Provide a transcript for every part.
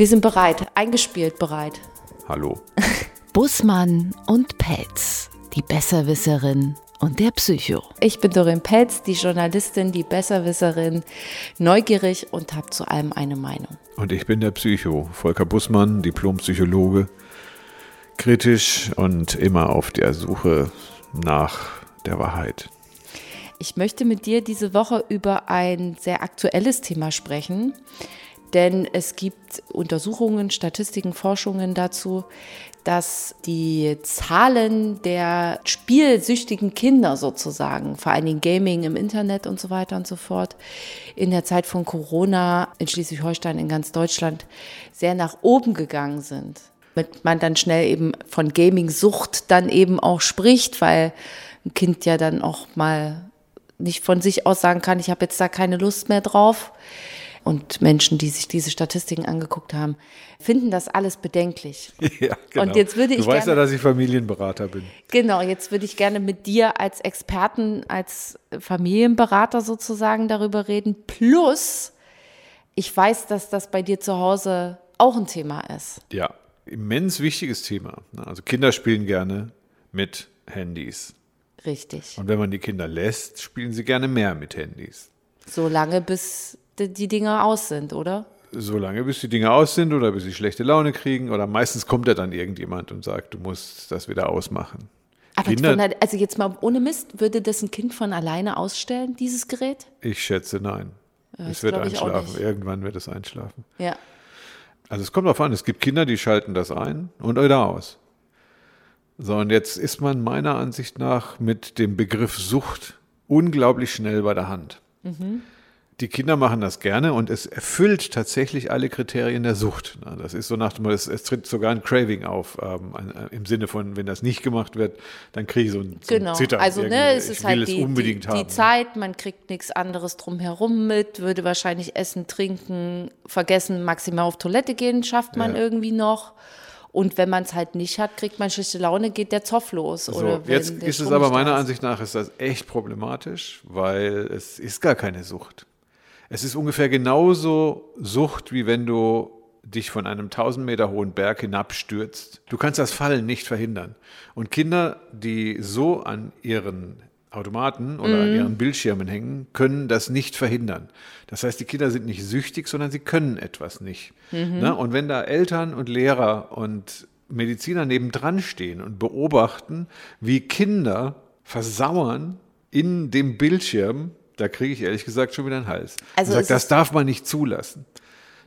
Wir sind bereit, eingespielt bereit. Hallo. Bussmann und Pelz, die Besserwisserin und der Psycho. Ich bin Dorin Pelz, die Journalistin, die Besserwisserin, neugierig und habe zu allem eine Meinung. Und ich bin der Psycho, Volker Bussmann, Diplompsychologe, kritisch und immer auf der Suche nach der Wahrheit. Ich möchte mit dir diese Woche über ein sehr aktuelles Thema sprechen, denn es gibt Untersuchungen, Statistiken, Forschungen dazu, dass die Zahlen der spielsüchtigen Kinder sozusagen, vor allen Dingen Gaming im Internet und so weiter und so fort, in der Zeit von Corona in Schleswig-Holstein, in ganz Deutschland, sehr nach oben gegangen sind. Mit man dann schnell eben von Gaming-Sucht dann eben auch spricht, weil ein Kind ja dann auch mal nicht von sich aus sagen kann, ich habe jetzt da keine Lust mehr drauf. Und Menschen, die sich diese Statistiken angeguckt haben, finden das alles bedenklich. Ja, genau. Und jetzt würde ich du weißt gerne, ja, dass ich Familienberater bin. Genau, jetzt würde ich gerne mit dir als Experten, als Familienberater sozusagen darüber reden. Plus, ich weiß, dass das bei dir zu Hause auch ein Thema ist. Ja, immens wichtiges Thema. Also Kinder spielen gerne mit Handys. Richtig. Und wenn man die Kinder lässt, spielen sie gerne mehr mit Handys. So lange, bis die, Dinger aus sind, oder? Solange bis die Dinge aus sind oder bis sie schlechte Laune kriegen oder meistens kommt ja dann irgendjemand und sagt, du musst das wieder ausmachen. Aber Kinder- von, also jetzt mal ohne Mist, würde das ein Kind von alleine ausstellen, dieses Gerät? Ich schätze nein. das es wird einschlafen. Irgendwann wird es einschlafen. Ja. Also es kommt darauf an, es gibt Kinder, die schalten das ein und wieder aus. So, und jetzt ist man meiner Ansicht nach mit dem Begriff Sucht unglaublich schnell bei der Hand. Die Kinder machen das gerne und es erfüllt tatsächlich alle Kriterien der Sucht. Das ist so nach dem, es, es tritt sogar ein Craving auf, ähm, äh, im Sinne von, wenn das nicht gemacht wird, dann kriege ich so ein, so Genau. Zittern. also ne, es ist halt es die, die, die. Zeit, man kriegt nichts anderes drumherum mit, würde wahrscheinlich essen, trinken, vergessen, maximal auf Toilette gehen, schafft man Ja. irgendwie noch. Und wenn man es halt nicht hat, kriegt man schlechte Laune, geht der Zoff los. So, oder jetzt ist es aber meiner. Ansicht nach ist das echt problematisch, weil es ist gar keine Sucht. Es ist ungefähr genauso Sucht, wie wenn du dich von einem 1000 Meter hohen Berg hinabstürzt. Du kannst das Fallen nicht verhindern. Und Kinder, die so an ihren Automaten oder Mhm. an ihren Bildschirmen hängen, können das nicht verhindern. Das heißt, die Kinder sind nicht süchtig, sondern sie können etwas nicht. Mhm. Ne? Und wenn da Eltern und Lehrer und Mediziner nebendran stehen und beobachten, wie Kinder versauern in dem Bildschirm, da kriege ich ehrlich gesagt schon wieder einen Hals. Also ich sag, es das darf man nicht zulassen.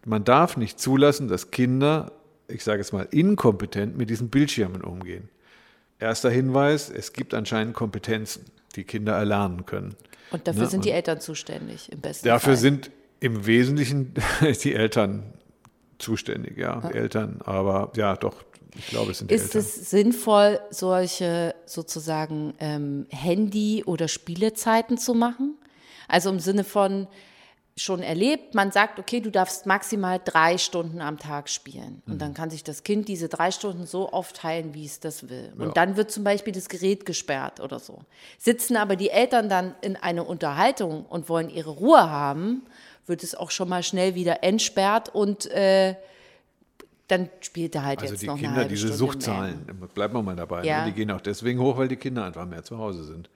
Man darf nicht zulassen, dass Kinder, ich sage es mal, inkompetent mit diesen Bildschirmen umgehen. Erster Hinweis, es gibt anscheinend Kompetenzen, die Kinder erlernen können. Und dafür Ne, sind die Eltern zuständig, im besten Dafür Fall. sind im Wesentlichen die Eltern zuständig, ja, die Eltern, aber ja, doch, ich glaube, es sind die Ist Eltern. es sinnvoll, solche sozusagen ähm, Handy- oder Spielezeiten zu machen? Also im Sinne von schon erlebt, man sagt, okay, du darfst maximal drei Stunden am Tag spielen. Und Mhm. dann kann sich das Kind diese drei Stunden so aufteilen, wie es das will. Und Ja. dann wird zum Beispiel das Gerät gesperrt oder so. Sitzen aber die Eltern dann in einer Unterhaltung und wollen ihre Ruhe haben, wird es auch schon mal schnell wieder entsperrt und äh, dann spielt er halt Also jetzt die noch eine Kinder, halbe diese Stunde Suchtzahlen, bleiben wir mal dabei, Ja. ne? die gehen auch deswegen hoch, weil die Kinder einfach mehr zu Hause sind.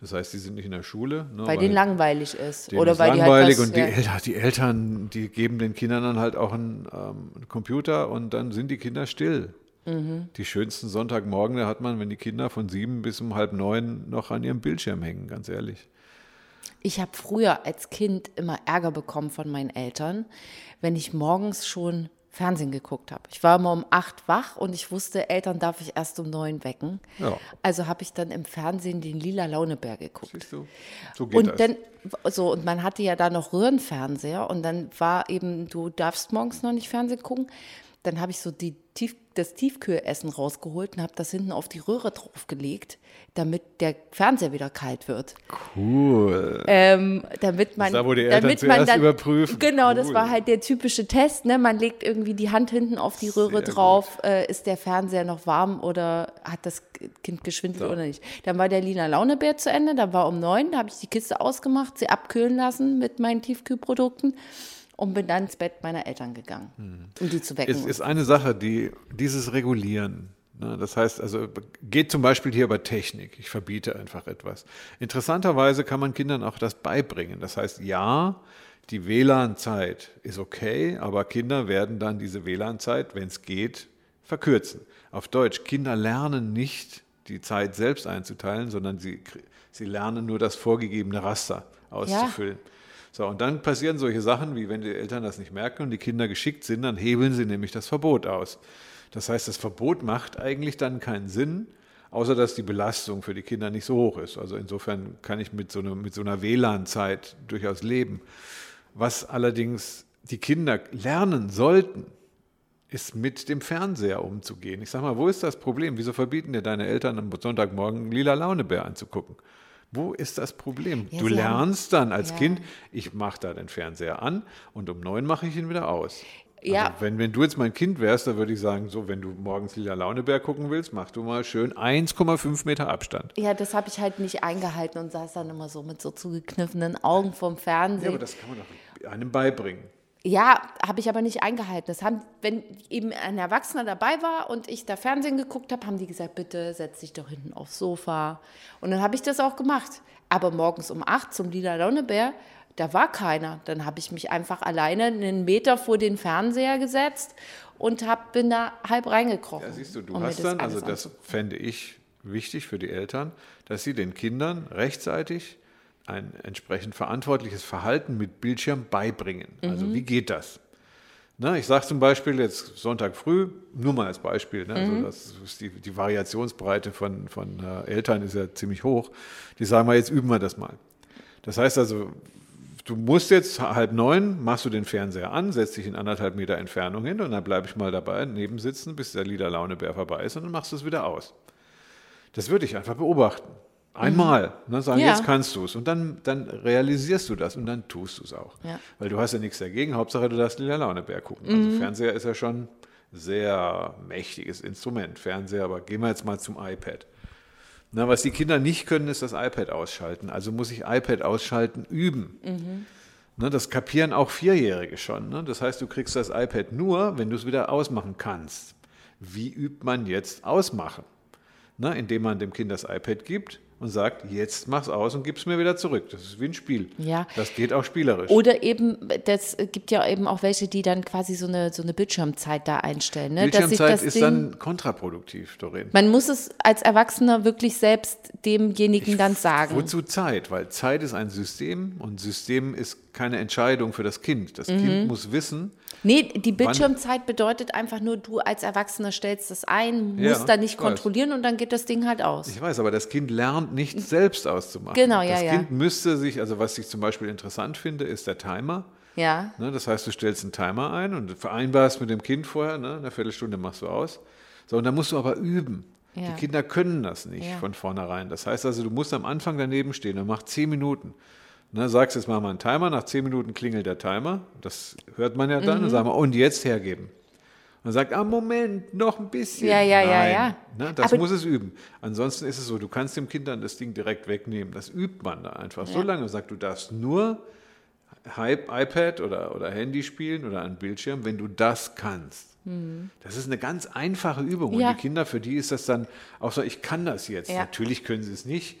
Das heißt, die sind nicht in der Schule. Ne, Weil denen langweilig ist. denen oder ist weil langweilig die halt was, und die, ja. Eltern, die Eltern, die geben den Kindern dann halt auch einen, ähm, einen Computer und dann sind die Kinder still. Mhm. Die schönsten Sonntagmorgen, da hat man, wenn die Kinder von sieben bis um halb neun noch an ihrem Bildschirm hängen, ganz ehrlich. Ich habe früher als Kind immer Ärger bekommen von meinen Eltern, wenn ich morgens schon Fernsehen geguckt habe. Ich war immer um acht wach und ich wusste, Eltern darf ich erst um neun wecken. Ja. Also habe ich dann im Fernsehen den Lila Launebär geguckt. Siehst du? So geht Und das. dann, so, und man hatte ja da noch Röhrenfernseher und dann war eben, du darfst morgens noch nicht Fernsehen gucken. Dann habe ich so die Tief, das Tiefkühlessen rausgeholt und habe das hinten auf die Röhre draufgelegt, damit der Fernseher wieder kalt wird. cool. Ähm, damit man, da, wo die Eltern damit zuerst überprüfen. Genau, das Cool. war halt der typische Test. Ne? Man legt irgendwie die Hand hinten auf die Röhre Sehr drauf. Äh, ist der Fernseher noch warm oder hat das Kind geschwindelt oder nicht? Dann war der Lina Launebär zu Ende. Da war um neun. Da habe ich die Kiste ausgemacht, sie abkühlen lassen mit meinen Tiefkühlprodukten. Und bin dann ins Bett meiner Eltern gegangen, um die zu wecken. Es ist eine Sache, die dieses Regulieren. Ne, das heißt also, geht zum Beispiel hier über Technik. Ich verbiete einfach etwas. Interessanterweise kann man Kindern auch das beibringen. Das heißt, ja, die WLAN-Zeit ist okay, aber Kinder werden dann diese WLAN-Zeit, wenn es geht, verkürzen. Auf Deutsch, Kinder lernen nicht die Zeit selbst einzuteilen, sondern sie, sie lernen nur das vorgegebene Raster auszufüllen. Ja. So, und dann passieren solche Sachen, wie wenn die Eltern das nicht merken und die Kinder geschickt sind, dann hebeln sie nämlich das Verbot aus. Das heißt, das Verbot macht eigentlich dann keinen Sinn, außer dass die Belastung für die Kinder nicht so hoch ist. Also insofern kann ich mit so einer, mit so einer WLAN-Zeit durchaus leben. Was allerdings die Kinder lernen sollten, ist mit dem Fernseher umzugehen. Ich sage mal, wo ist das Problem? Wieso verbieten dir deine Eltern am Sonntagmorgen lila Launebär anzugucken? Wo ist das Problem? Ja, du lernst dann als ja. Kind, ich mache da den Fernseher an und um neun mache ich ihn wieder aus. Ja. Also wenn, wenn du jetzt mein Kind wärst, dann würde ich sagen, so, wenn du morgens Lila Launebär gucken willst, mach du mal schön 1,5 Meter Abstand. Ja, das habe ich halt nicht eingehalten und saß dann immer so mit so zugekniffenen Augen vorm Fernsehen. Ja, aber das kann man doch einem beibringen. Ja, habe ich aber nicht eingehalten. Das haben, wenn eben ein Erwachsener dabei war und ich da Fernsehen geguckt habe, haben die gesagt, bitte setz dich doch hinten aufs Sofa. Und dann habe ich das auch gemacht. Aber morgens um acht zum Lila Launebär, da war keiner. Dann habe ich mich einfach alleine einen Meter vor den Fernseher gesetzt und hab, bin da halb reingekrochen. Ja, siehst du, du hast dann, also das fände ich wichtig für die Eltern, dass sie den Kindern rechtzeitig ein entsprechend verantwortliches Verhalten mit Bildschirm beibringen. Also mhm. wie geht das? Ne, ich sage zum Beispiel jetzt Sonntag früh, nur mal als Beispiel, ne, also mhm. also die, die, Variationsbreite von, von äh, Eltern ist ja ziemlich hoch. Die sagen mal, jetzt üben wir das mal. Das heißt also, du musst jetzt halb neun, machst du den Fernseher an, setzt dich in anderthalb Meter Entfernung hin und dann bleibe ich mal dabei, neben sitzen, bis der Lieder Launebär vorbei ist und dann machst du es wieder aus. Das würde ich einfach beobachten. Einmal, ne, sagen, ja. jetzt kannst du es. Und dann, dann realisierst du das und dann tust du es auch. Ja. Weil du hast ja nichts dagegen, Hauptsache du darfst Lila Launebär gucken. Also mhm. Also Fernseher ist ja schon ein sehr mächtiges Instrument. Fernseher, aber gehen wir jetzt mal zum iPad. Na, was die Kinder nicht können, ist das iPad ausschalten. Also muss ich iPad ausschalten üben. Mhm. Ne, das kapieren auch Vierjährige schon. Ne? Das heißt, du kriegst das iPad nur, wenn du es wieder ausmachen kannst. Wie übt man jetzt Ausmachen? Ne, indem man dem Kind das iPad gibt und sagt, jetzt mach's aus und gib's mir wieder zurück. Das ist wie ein Spiel. Ja. Das geht auch spielerisch. Oder eben, das gibt ja eben auch welche, die dann quasi so eine, so eine Bildschirmzeit da einstellen. Ne? Bildschirmzeit ist Ding, dann kontraproduktiv, Doreen. Man muss es als Erwachsener wirklich selbst demjenigen ich, dann sagen. Wozu Zeit? Weil Zeit ist ein System und System ist keine Entscheidung für das Kind. Das mhm. Kind muss wissen. Nee, die Bildschirmzeit wann, bedeutet einfach nur, du als Erwachsener stellst das ein, musst ja, da nicht kontrollieren und dann geht das Ding halt aus. Ich weiß, aber das Kind lernt nicht selbst auszumachen. Genau, ja, das ja. Das Kind müsste sich, also was ich zum Beispiel interessant finde, ist der Timer. Ja. Ne, das heißt, du stellst einen Timer ein und vereinbarst mit dem Kind vorher, ne, eine Viertelstunde machst du aus. So, und dann musst du aber üben. Ja. Die Kinder können das nicht ja. von vornherein. Das heißt also, du musst am Anfang daneben stehen und mach zehn Minuten. Ne, sagst jetzt mal einen Timer, nach zehn Minuten klingelt der Timer, das hört man ja dann, mhm. und sagen wir, und jetzt hergeben. Und sagt, ah, Moment, noch ein bisschen. Ja, ja, Nein. ja, ja. Ne, das Aber muss es üben. Ansonsten ist es so, du kannst dem Kind dann das Ding direkt wegnehmen. Das übt man da einfach ja. so lange. Sagt, du darfst nur iPad oder, oder Handy spielen oder einen Bildschirm, wenn du das kannst. Mhm. Das ist eine ganz einfache Übung. Ja. Und die Kinder, für die ist das dann auch so, ich kann das jetzt. Ja. Natürlich können sie es nicht.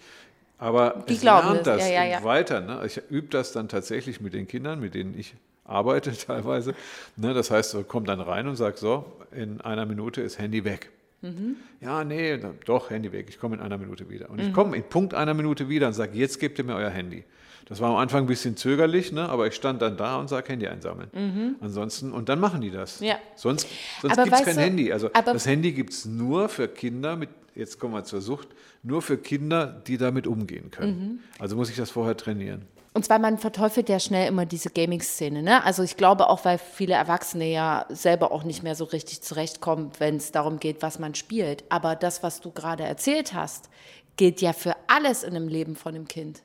Aber die es lernt das ja, ja, ja. weiter. Ne? Ich übe das dann tatsächlich mit den Kindern, mit denen ich arbeite teilweise. Ne? Das heißt, so kommt dann rein und sagt so, in einer Minute ist Handy weg. Mhm. Ja, nee, doch, Handy weg. Ich komme in einer Minute wieder. Und ich mhm. komme in Punkt einer Minute wieder und sage, jetzt gebt ihr mir euer Handy. Das war am Anfang ein bisschen zögerlich, ne? aber ich stand dann da und sage, Handy einsammeln. Mhm. Ansonsten, und dann machen die das. Ja. Sonst, sonst gibt es kein du, Handy. Also das Handy gibt es nur für Kinder mit, jetzt kommen wir zur Sucht, nur für Kinder, die damit umgehen können. Mhm. Also muss ich das vorher trainieren. Und zwar, man verteufelt ja schnell immer diese Gaming-Szene. Ne? Also ich glaube auch, weil viele Erwachsene ja selber auch nicht mehr so richtig zurechtkommen, wenn es darum geht, was man spielt. Aber das, was du gerade erzählt hast, gilt ja für alles in dem Leben von dem Kind.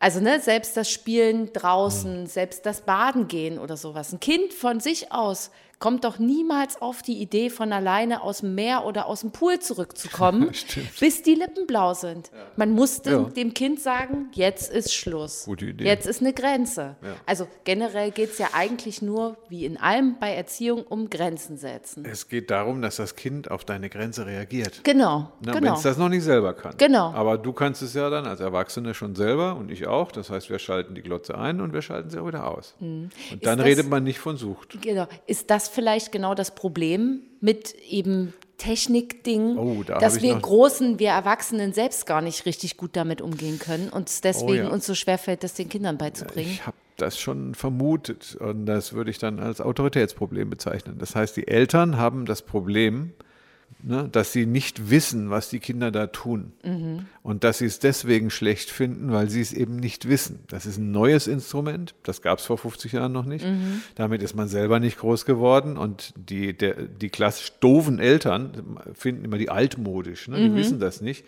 Also ne, selbst das Spielen draußen, mhm. selbst das Baden gehen oder sowas. Ein Kind von sich aus kommt doch niemals auf die Idee, von alleine aus dem Meer oder aus dem Pool zurückzukommen, bis die Lippen blau sind. Man muss dem, Ja. dem Kind sagen, jetzt ist Schluss. Gute Idee. Jetzt ist eine Grenze. Ja. Also generell geht es ja eigentlich nur, wie in allem bei Erziehung, um Grenzen setzen. Es geht darum, dass das Kind auf deine Grenze reagiert. Genau, Wenn genau. es das noch nicht selber kann. Genau. Aber du kannst es ja dann als Erwachsene schon selber und ich auch. Das heißt, wir schalten die Glotze ein und wir schalten sie auch wieder aus. Und dann das- redet man nicht von Sucht. Genau. Ist das vielleicht genau das Problem mit eben Technikdingen, Oh, da dass wir Großen, wir Erwachsenen selbst gar nicht richtig gut damit umgehen können und es deswegen Oh ja. uns so schwerfällt, das den Kindern beizubringen? Ich habe das schon vermutet und das würde ich dann als Autoritätsproblem bezeichnen. Das heißt, die Eltern haben das Problem, ne, dass sie nicht wissen, was die Kinder da tun. Und dass sie es deswegen schlecht finden, weil sie es eben nicht wissen. Das ist ein neues Instrument, das gab es vor 50 Jahren noch nicht. Damit ist man selber nicht groß geworden und die, der, die klassisch doofen Eltern finden immer die altmodisch, ne? die wissen das nicht.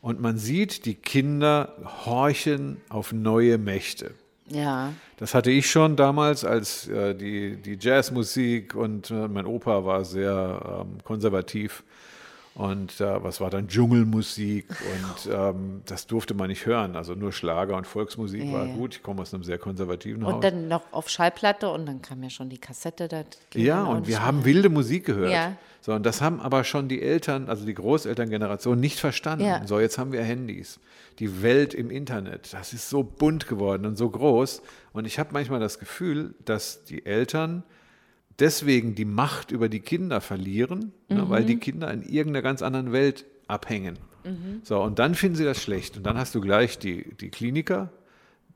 Und man sieht, die Kinder horchen auf neue Mächte. Ja. Das hatte ich schon damals, als äh, die, die Jazzmusik und äh, mein Opa war sehr ähm, konservativ. Und äh, was war dann Dschungelmusik und ähm, das durfte man nicht hören. Also nur Schlager und Volksmusik Ja, war ja. gut. Ich komme aus einem sehr konservativen Haus. Und dann noch auf Schallplatte und dann kam ja schon die Kassette. Das ging Ja, und wir haben wilde Musik gehört. Ja. So, und das haben aber schon die Eltern, also die Großelterngeneration, nicht verstanden. Ja. So, jetzt haben wir Handys. Die Welt im Internet, das ist so bunt geworden und so groß. Und ich habe manchmal das Gefühl, dass die Eltern deswegen die Macht über die Kinder verlieren, ne, weil die Kinder in irgendeiner ganz anderen Welt abhängen. So, und dann finden sie das schlecht. Und dann hast du gleich die, die Kliniker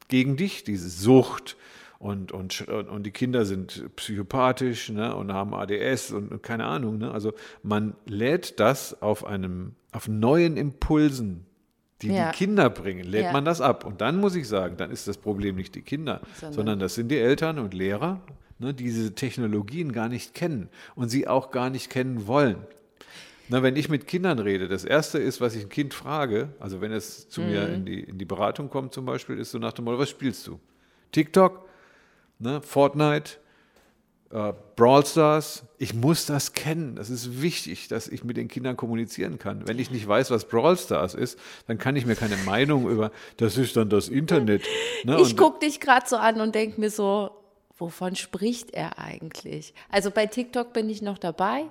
gegen dich, diese Sucht. Und, und und die Kinder sind psychopathisch ne, und haben ADS und, und keine Ahnung. Ne? Also man lädt das auf einem, auf neuen Impulsen, die Ja. die Kinder bringen, lädt Ja. man das ab. Und dann muss ich sagen, dann ist das Problem nicht die Kinder, Sondern- sondern, das sind die Eltern und Lehrer, ne, die diese Technologien gar nicht kennen und sie auch gar nicht kennen wollen. Na, wenn ich mit Kindern rede, das Erste ist, was ich ein Kind frage, also wenn es zu mir in die, in die Beratung kommt zum Beispiel, ist so nach dem Motto, was spielst du? TikTok, ne, Fortnite, äh, Brawl Stars. Ich muss das kennen. Das ist wichtig, dass ich mit den Kindern kommunizieren kann. Wenn ich nicht weiß, was Brawl Stars ist, dann kann ich mir keine Meinung über, das ist dann das Internet. Ne? Ich gucke dich gerade so an und denke mir so, wovon spricht er eigentlich? Also bei TikTok bin ich noch dabei,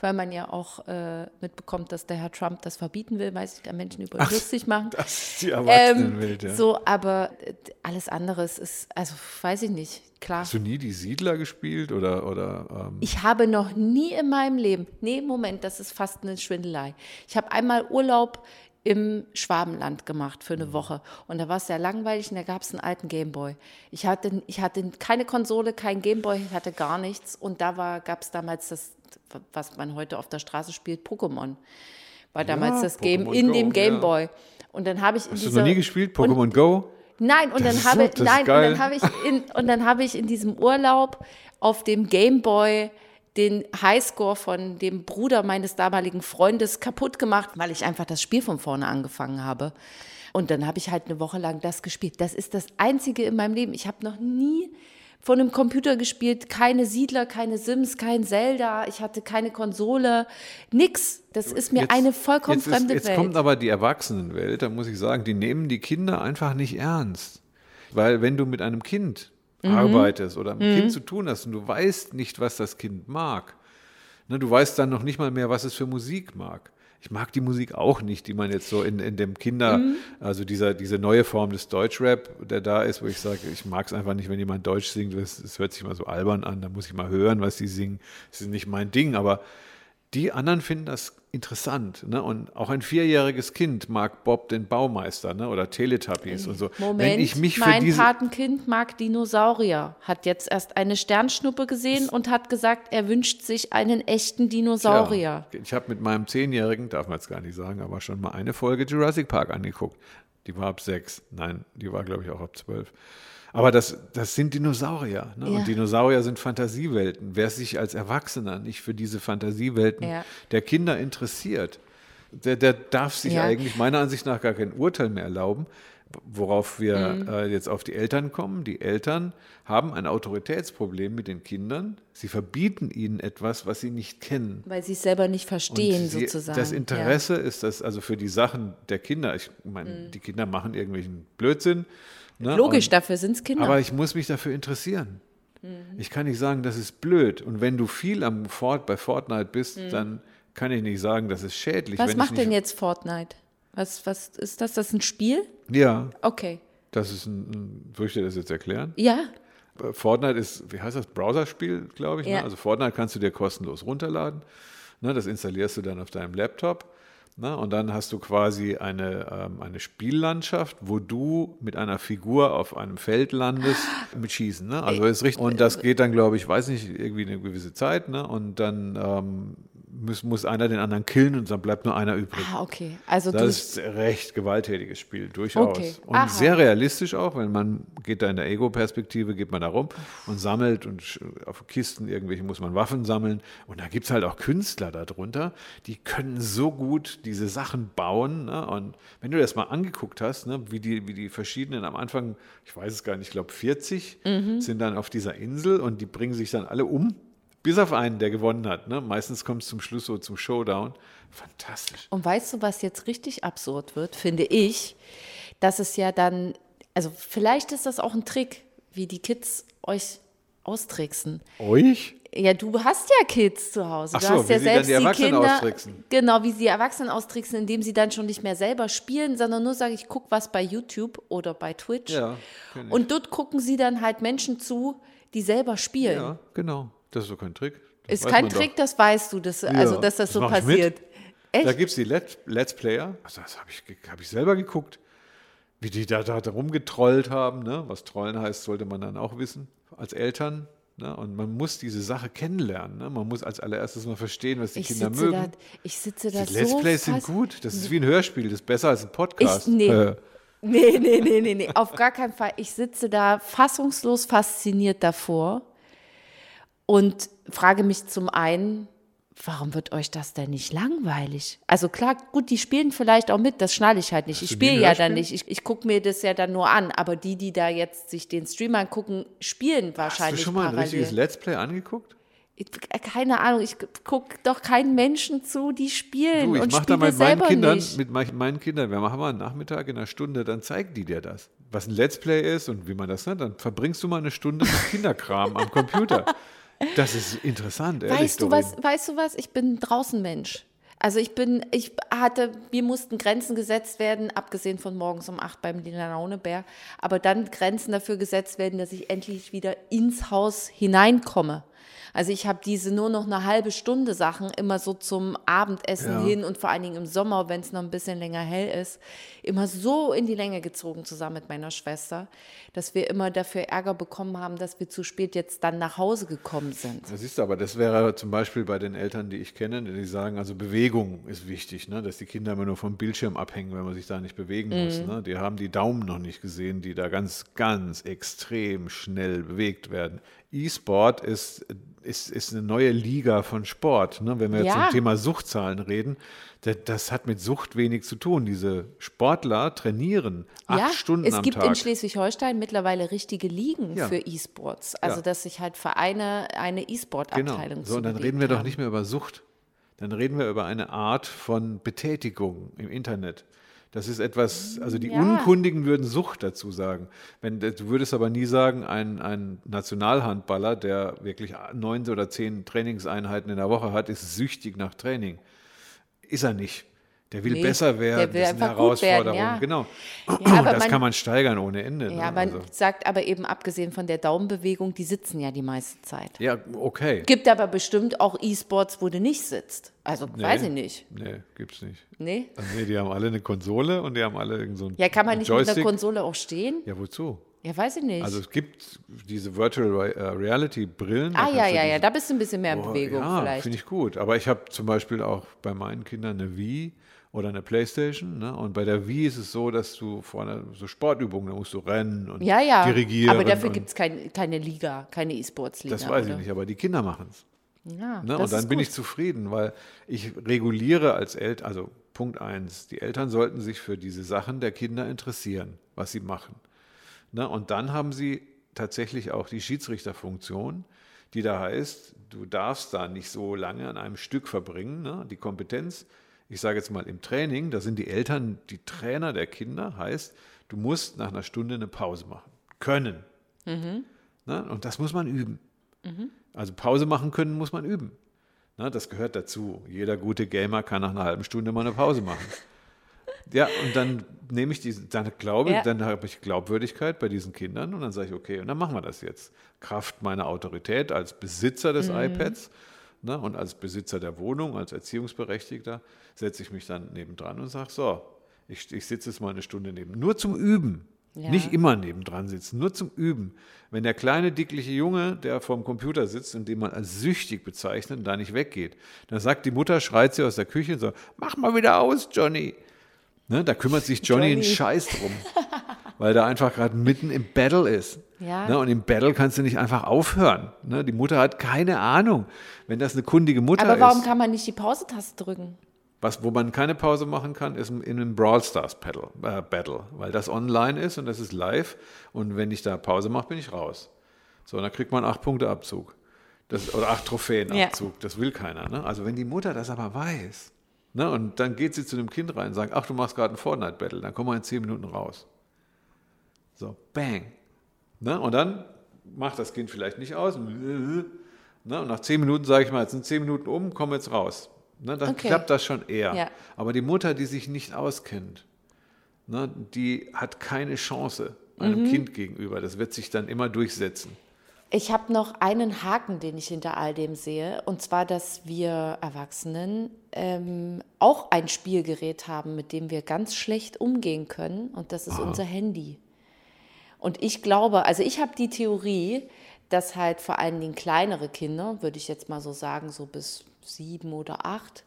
weil man ja auch äh, mitbekommt, dass der Herr Trump das verbieten will, weil sich da Menschen über ihn lustig machen. Das ist die Ähm, Erwachsenenwelt, ja. So, aber äh, alles andere ist, also weiß ich nicht, klar. Hast du nie die Siedler gespielt oder, oder ähm, Ich habe noch nie in meinem Leben, nee, Moment, das ist fast eine Schwindelei. Ich habe einmal Urlaub im Schwabenland gemacht für eine Woche und da war es sehr langweilig und da gab es einen alten Gameboy. Ich hatte, ich hatte keine Konsole, kein Gameboy, ich hatte gar nichts und da gab es damals das, was man heute auf der Straße spielt, Pokémon. War damals das Game Pokémon in Go, dem ja. Gameboy. Und dann habe ich in hast du noch nie gespielt? Pokémon Go? Nein, und Das dann habe so- nein, und dann habe ich in und dann habe ich in diesem Urlaub auf dem Gameboy den Highscore von dem Bruder meines damaligen Freundes kaputt gemacht, weil ich einfach das Spiel von vorne angefangen habe. Und dann habe ich halt eine Woche lang das gespielt. Das ist das einzige in meinem Leben. Ich habe noch nie von einem Computer gespielt, keine Siedler, keine Sims, kein Zelda, ich hatte keine Konsole, nix. Das ist mir Jetzt- eine vollkommen jetzt fremde ist, Jetzt Welt. kommt aber die Erwachsenenwelt, da muss ich sagen, die nehmen die Kinder einfach nicht ernst. Weil wenn du mit einem Kind Mhm. arbeitest oder mit einem Kind zu tun hast und du weißt nicht, was das Kind mag, ne, du weißt dann noch nicht mal mehr, was es für Musik mag. Ich mag die Musik auch nicht, die man jetzt so in, in dem Kinder, Mhm. also dieser, diese neue Form des Deutschrap, der da ist, wo ich sage, ich mag es einfach nicht, wenn jemand Deutsch singt, das, das hört sich mal so albern an, da muss ich mal hören, was die singen. Das ist nicht mein Ding, aber die anderen finden das interessant. Ne? Und auch ein vierjähriges Kind mag Bob den Baumeister ne? oder Teletubbies und so. Moment, Wenn ich mich für mein diese, Patenkind mag Dinosaurier, hat jetzt erst eine Sternschnuppe gesehen und hat gesagt, er wünscht sich einen echten Dinosaurier. Ja, ich habe mit meinem Zehnjährigen, darf man jetzt gar nicht sagen, aber schon mal eine Folge Jurassic Park angeguckt. Die war ab sechs. Nein, die war, glaube ich, auch ab zwölf. Aber das, das sind Dinosaurier. Ne? Ja. Und Dinosaurier sind Fantasiewelten. Wer sich als Erwachsener nicht für diese Fantasiewelten Ja. der Kinder interessiert, der, der darf sich Ja. eigentlich meiner Ansicht nach gar kein Urteil mehr erlauben, worauf wir mhm. äh, jetzt auf die Eltern kommen. Die Eltern haben ein Autoritätsproblem mit den Kindern. Sie verbieten ihnen etwas, was sie nicht kennen. Weil sie es selber nicht verstehen, sie, sozusagen. Das Interesse ist das, also für die Sachen der Kinder. Ich meine, mhm. die Kinder machen irgendwelchen Blödsinn. Ne? Logisch, Und, dafür sind es Kinder. Aber ich muss mich dafür interessieren. Mhm. Ich kann nicht sagen, das ist blöd. Und wenn du viel am Fort, bei Fortnite bist, mhm. dann kann ich nicht sagen, das ist schädlich. Was macht denn jetzt Fortnite? Was, was ist das? Das ist ein Spiel? Ja. Okay. Das ist ein, soll ich dir das jetzt erklären? Ja. Fortnite ist, wie heißt das, Browserspiel, glaube ich. Ne? Ja. Ne? Also Fortnite kannst du dir kostenlos runterladen. Ne? Das installierst du dann auf deinem Laptop. Ne? Und dann hast du quasi eine, ähm, eine Spiellandschaft, wo du mit einer Figur auf einem Feld landest mit Schießen. Ne? Also ist richtig. Und das geht dann, glaube ich, weiß nicht, irgendwie eine gewisse Zeit. Ne? Und dann ähm, muss, muss einer den anderen killen und dann bleibt nur einer übrig. Ah, okay. Also das ist recht gewalttätiges Spiel, durchaus. Okay. Und Aha. sehr realistisch auch, weil man geht da in der Ego-Perspektive, geht man da rum und sammelt und auf Kisten irgendwelche muss man Waffen sammeln. Und da gibt es halt auch Künstler darunter, die können so gut diese Sachen bauen. Ne? Und wenn du das mal angeguckt hast, ne, wie, die, wie die verschiedenen am Anfang, ich weiß es gar nicht, ich glaube 40 mhm. sind dann auf dieser Insel und die bringen sich dann alle um bis auf einen, der gewonnen hat. Ne? Meistens kommt es zum Schluss so zum Showdown. Fantastisch. Und weißt du, was jetzt richtig absurd wird, finde ich, dass es ja dann, also vielleicht ist das auch ein Trick, wie die Kids euch austricksen. Euch? Ja, du hast ja Kids zu Hause. Ach du so, hast ja wie selbst sie dann die Erwachsenen Kinder, austricksen. Genau, wie sie die Erwachsenen austricksen, indem sie dann schon nicht mehr selber spielen, sondern nur sagen, ich gucke was bei YouTube oder bei Twitch. Ja, und dort gucken sie dann halt Menschen zu, die selber spielen. Ja, genau. Das ist doch kein Trick. Das ist kein Trick, doch. das weißt du, dass, also, dass das, das so passiert. Da gibt es die Let Let's Player, also das habe ich, hab ich selber geguckt, wie die da, da, da rumgetrollt haben. Ne? Was Trollen heißt, sollte man dann auch wissen, als Eltern. Ne? Und man muss diese Sache kennenlernen. Ne? Man muss als allererstes mal verstehen, was die ich Kinder mögen. Da, ich sitze da die Let's so Plays sind gut. Das ist wie ein Hörspiel, das ist besser als ein Podcast. Ich, nee. Äh. Nee, nee, nee, nee, nee, auf gar keinen Fall. Ich sitze da fassungslos fasziniert davor und frage mich zum einen, warum wird euch das denn nicht langweilig? Also klar, gut, die spielen vielleicht auch mit, das schnalle ich halt nicht. Hast ich spiele ja dann nicht, ich, ich gucke mir das ja dann nur an, aber die, die da jetzt sich den Stream angucken, spielen wahrscheinlich Hast du schon mal parallel. ein richtiges Let's Play angeguckt? keine Ahnung, ich gucke doch keinen Menschen zu, die spielen du, ich und mach da mit meinen Kindern, nicht. mit meinen Kindern, wir machen mal einen Nachmittag in einer Stunde, dann zeigen die dir das, was ein Let's Play ist und wie man das nennt, dann verbringst du mal eine Stunde mit Kinderkram am Computer. Das ist interessant, ehrlich. Weißt du was, weißt du was? Ich bin draußen Mensch. Also ich bin, ich hatte, mir mussten Grenzen gesetzt werden, abgesehen von morgens um acht beim Lina Launebär, aber dann Grenzen dafür gesetzt werden, dass ich endlich wieder ins Haus hineinkomme. Also ich habe diese nur noch eine halbe Stunde Sachen immer so zum Abendessen ja. hin und vor allen Dingen im Sommer, wenn es noch ein bisschen länger hell ist, immer so in die Länge gezogen zusammen mit meiner Schwester, dass wir immer dafür Ärger bekommen haben, dass wir zu spät jetzt dann nach Hause gekommen sind. Das ist aber, das wäre zum Beispiel bei den Eltern, die ich kenne, die sagen, also Bewegung ist wichtig, ne? dass die Kinder immer nur vom Bildschirm abhängen, wenn man sich da nicht bewegen mhm. muss. Ne? Die haben die Daumen noch nicht gesehen, die da ganz, ganz extrem schnell bewegt werden. E-Sport ist, ist, ist eine neue Liga von Sport. Ne? Wenn wir ja. jetzt zum Thema Suchtzahlen reden, das, das, hat mit Sucht wenig zu tun. Diese Sportler trainieren acht ja, Stunden am Tag. Es gibt in Schleswig-Holstein mittlerweile richtige Ligen ja. für E-Sports. Also, dass sich halt Vereine eine E-Sport-Abteilung genau. So, und dann reden wir haben. doch nicht mehr über Sucht. Dann reden wir über eine Art von Betätigung im Internet. Das ist etwas, also die ja. Unkundigen würden Sucht dazu sagen. Wenn, du würdest aber nie sagen, ein, ein Nationalhandballer, der wirklich neun oder zehn Trainingseinheiten in der Woche hat, ist süchtig nach Training. Ist er nicht. Der will nee, besser werden, der will das ist eine Herausforderung. Werden, ja. Genau. Ja, das man, kann man steigern ohne Ende. Ja, ne? man also. sagt aber eben, abgesehen von der Daumenbewegung, die sitzen ja die meiste Zeit. Ja, okay. Gibt aber bestimmt auch E-Sports, wo du nicht sitzt. Also nee, weiß ich nicht. Nee, gibt's nicht. Nee? Also, nee, die haben alle eine Konsole und die haben alle irgend so ein Ja, kann man nicht Joystick. mit einer Konsole auch stehen? Ja, wozu? Ja, weiß ich nicht. Also es gibt diese Virtual äh, Reality Brillen. Ah ja, ja, ja, da bist du ein bisschen mehr in oh, Bewegung ja, vielleicht. finde ich gut. Aber ich habe zum Beispiel auch bei meinen Kindern eine Wii oder eine Playstation. Ne? Und bei der Wii ist es so, dass du vorne so Sportübungen, da musst du rennen und ja, ja. dirigieren. Aber dafür gibt es kein, keine Liga, keine E-Sports-Liga. Das weiß oder? ich nicht, aber die Kinder machen es. Ja, ne? Und dann bin ich zufrieden, weil ich reguliere als Eltern, also Punkt eins, die Eltern sollten sich für diese Sachen der Kinder interessieren. was sie machen. Ne? Und dann haben sie tatsächlich auch die Schiedsrichterfunktion, die da heißt, du darfst da nicht so lange an einem Stück verbringen. Ne? Die Kompetenz, ich sage jetzt mal im Training, da sind die Eltern die Trainer der Kinder, heißt, du musst nach einer Stunde eine Pause machen. Können. Mhm. Ne? Und das muss man üben. Mhm. Also Pause machen können muss man üben. Ne? Das gehört dazu. Jeder gute Gamer kann nach einer halben Stunde mal eine Pause machen. Ja, und dann nehme ich diese, dann glaube, ja. dann habe ich Glaubwürdigkeit bei diesen Kindern und dann sage ich, okay, und dann machen wir das jetzt. Kraft meiner Autorität als Besitzer des mhm. iPads ne, und als Besitzer der Wohnung, als Erziehungsberechtigter, setze ich mich dann nebendran und sage, so, ich, ich sitze jetzt mal eine Stunde neben. Nur zum Üben. Ja. Nicht immer nebendran sitzen, nur zum Üben. Wenn der kleine, dickliche Junge, der vorm Computer sitzt und den man als süchtig bezeichnet, da nicht weggeht, dann sagt die Mutter, schreit sie aus der Küche und sagt, mach mal wieder aus, Johnny. Ne, da kümmert sich Johnny, Johnny. einen Scheiß drum, weil der einfach gerade mitten im Battle ist. Ja. Ne, und im Battle kannst du nicht einfach aufhören. Ne, die Mutter hat keine Ahnung, wenn das eine kundige Mutter ist. Aber warum ist, kann man nicht die Pause-Taste drücken? Was, wo man keine Pause machen kann, ist in einem Brawl Stars Battle, äh, Battle, weil das online ist und das ist live. Und wenn ich da Pause mache, bin ich raus. So, dann kriegt man acht Punkte Abzug. Das, oder acht Trophäen Abzug. Ja. Das will keiner. Ne? Also wenn die Mutter das aber weiß, Ne? Und dann geht sie zu dem Kind rein und sagt, ach, du machst gerade ein Fortnite-Battle, dann kommen wir in zehn Minuten raus. So, bang. Ne? Und dann macht das Kind vielleicht nicht aus. Ne? Und nach zehn Minuten sage ich mal, jetzt sind zehn Minuten um, komm jetzt raus. Ne? Dann okay. klappt das schon eher. Ja. Aber die Mutter, die sich nicht auskennt, ne, die hat keine Chance einem mhm. Kind gegenüber. Das wird sich dann immer durchsetzen. Ich habe noch einen Haken, den ich hinter all dem sehe, und zwar, dass wir Erwachsenen ähm, auch ein Spielgerät haben, mit dem wir ganz schlecht umgehen können, und das ist Aha. unser Handy. Und ich glaube, also ich habe die Theorie, dass halt vor allen Dingen kleinere Kinder, würde ich jetzt mal so sagen, so bis sieben oder acht,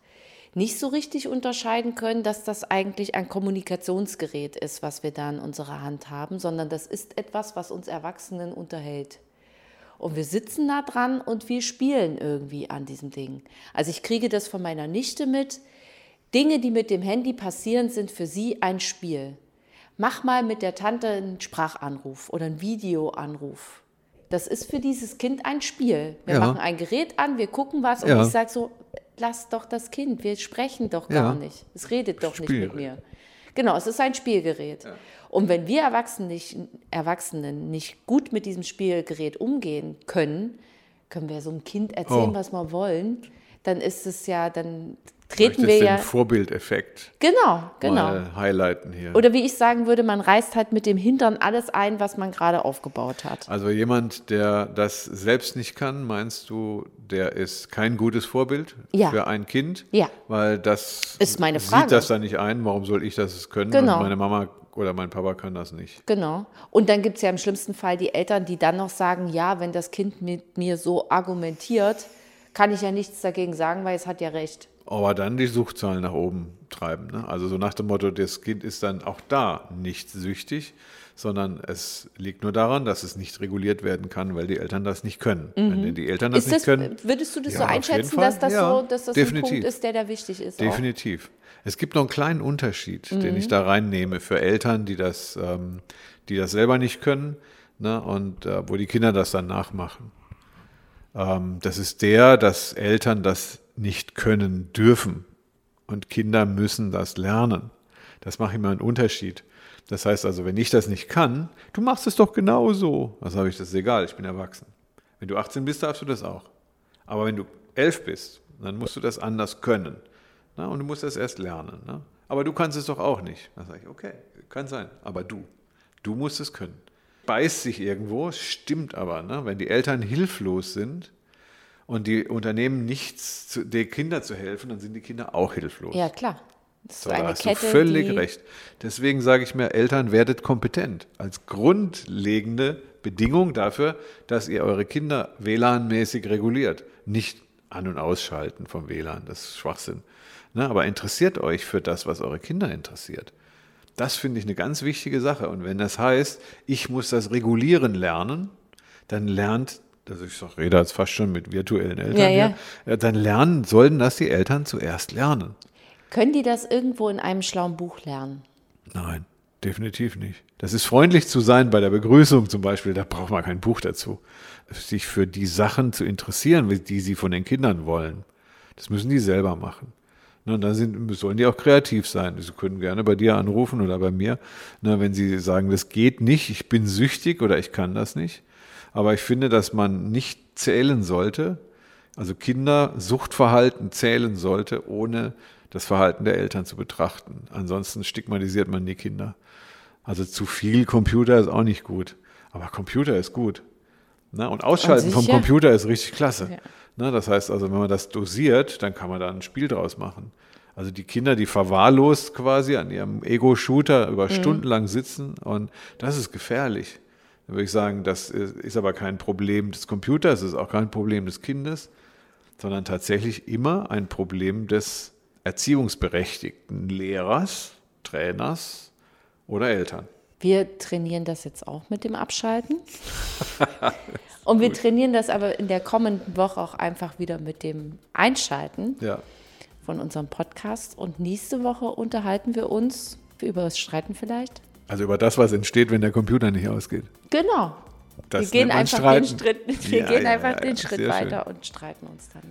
nicht so richtig unterscheiden können, dass das eigentlich ein Kommunikationsgerät ist, was wir da in unserer Hand haben, sondern das ist etwas, was uns Erwachsenen unterhält. Und wir sitzen da dran und wir spielen irgendwie an diesem Ding. Also ich kriege das von meiner Nichte mit. Dinge, die mit dem Handy passieren, sind für sie ein Spiel. Mach mal mit der Tante einen Sprachanruf oder einen Videoanruf. Das ist für dieses Kind ein Spiel. Wir ja. machen ein Gerät an, wir gucken was und ja. ich sage so, lass doch das Kind, wir sprechen doch gar ja. nicht. Es redet doch Spiel. nicht mit mir. Genau, es ist ein Spielgerät. Und wenn wir Erwachsenen nicht, Erwachsenen nicht gut mit diesem Spielgerät umgehen können, können wir so einem Kind erzählen, oh. was wir wollen, dann ist es ja, dann treten wir ja. den Vorbildeffekt. Genau, genau. Mal highlighten hier. Oder wie ich sagen würde, man reißt halt mit dem Hintern alles ein, was man gerade aufgebaut hat. Also jemand, der das selbst nicht kann, meinst du, der ist kein gutes Vorbild ja. für ein Kind? Ja. Weil das ist meine Frage. sieht das dann nicht ein, warum soll ich das können? Genau. Und meine Mama oder mein Papa kann das nicht. Genau. Und dann gibt es ja im schlimmsten Fall die Eltern, die dann noch sagen, ja, wenn das Kind mit mir so argumentiert, kann ich ja nichts dagegen sagen, weil es hat ja recht aber dann die Suchtzahlen nach oben treiben. Ne? Also so nach dem Motto, das Kind ist dann auch da nicht süchtig, sondern es liegt nur daran, dass es nicht reguliert werden kann, weil die Eltern das nicht können. Mhm. Wenn die Eltern das, das, nicht können. Würdest du das ja, so einschätzen, dass das, ja, so, dass das definitiv. ein Punkt ist, der da wichtig ist? Definitiv. Auch? Es gibt noch einen kleinen Unterschied, mhm. den ich da reinnehme für Eltern, die das, ähm, die das selber nicht können ne? und äh, wo die Kinder das dann nachmachen. Ähm, das ist der, dass Eltern das nicht können dürfen. Und Kinder müssen das lernen. Das macht immer einen Unterschied. Das heißt also, wenn ich das nicht kann, du machst es doch genauso. Was habe ich, das ist egal, ich bin erwachsen. Wenn du 18 bist, darfst du das auch. Aber wenn du 11 bist, dann musst du das anders können. Na, und du musst das erst lernen. Ne? Aber du kannst es doch auch nicht. Dann sage ich, okay, kann sein. Aber du, du musst es können. Beißt sich irgendwo, stimmt aber. Ne? Wenn die Eltern hilflos sind, und die Unternehmen nichts, zu, den Kindern zu helfen, dann sind die Kinder auch hilflos. Ja, klar. Das ist so, eine da hast Kette, du völlig recht. Deswegen sage ich mir, Eltern werdet kompetent. Als grundlegende Bedingung dafür, dass ihr eure Kinder WLAN-mäßig reguliert. Nicht an- und ausschalten vom WLAN, das ist Schwachsinn. Ne? Aber interessiert euch für das, was eure Kinder interessiert. Das finde ich eine ganz wichtige Sache. Und wenn das heißt, ich muss das regulieren lernen, dann lernt also ich sag, rede jetzt fast schon mit virtuellen Eltern ja, ja. Hier, dann lernen, sollten das die Eltern zuerst lernen. Können die das irgendwo in einem schlauen Buch lernen? Nein. definitiv nicht. Das ist freundlich zu sein bei der Begrüßung zum Beispiel, da braucht man kein Buch dazu. Sich für die Sachen zu interessieren, die sie von den Kindern wollen, das müssen die selber machen. Na, dann sind, sollen die auch kreativ sein. Sie können gerne bei dir anrufen oder bei mir, na, wenn sie sagen, das geht nicht, ich bin süchtig oder ich kann das nicht. Aber ich finde, dass man nicht zählen sollte, also Kinder Suchtverhalten zählen sollte, ohne das Verhalten der Eltern zu betrachten. Ansonsten stigmatisiert man die Kinder. Also zu viel Computer ist auch nicht gut. Aber Computer ist gut. Na, und Ausschalten vom Computer ist richtig klasse. Ja. Na, das heißt also, wenn man das dosiert, dann kann man da ein Spiel draus machen. Also die Kinder, die verwahrlost quasi an ihrem Ego-Shooter über mhm. Stunden lang sitzen und das ist gefährlich. Dann würde ich sagen, das ist aber kein Problem des Computers, es ist auch kein Problem des Kindes, sondern tatsächlich immer ein Problem des erziehungsberechtigten Lehrers, Trainers oder Eltern. Wir trainieren das jetzt auch mit dem Abschalten. Und wir trainieren das aber in der kommenden Woche auch einfach wieder mit dem Einschalten ja. von unserem Podcast. Und nächste Woche unterhalten wir uns über das Streiten vielleicht. Also über das, was entsteht, wenn der Computer nicht ausgeht. Genau. Das wir gehen einfach, den Schritt, wir ja, gehen einfach den Schritt weiter schön. und streiten uns dann.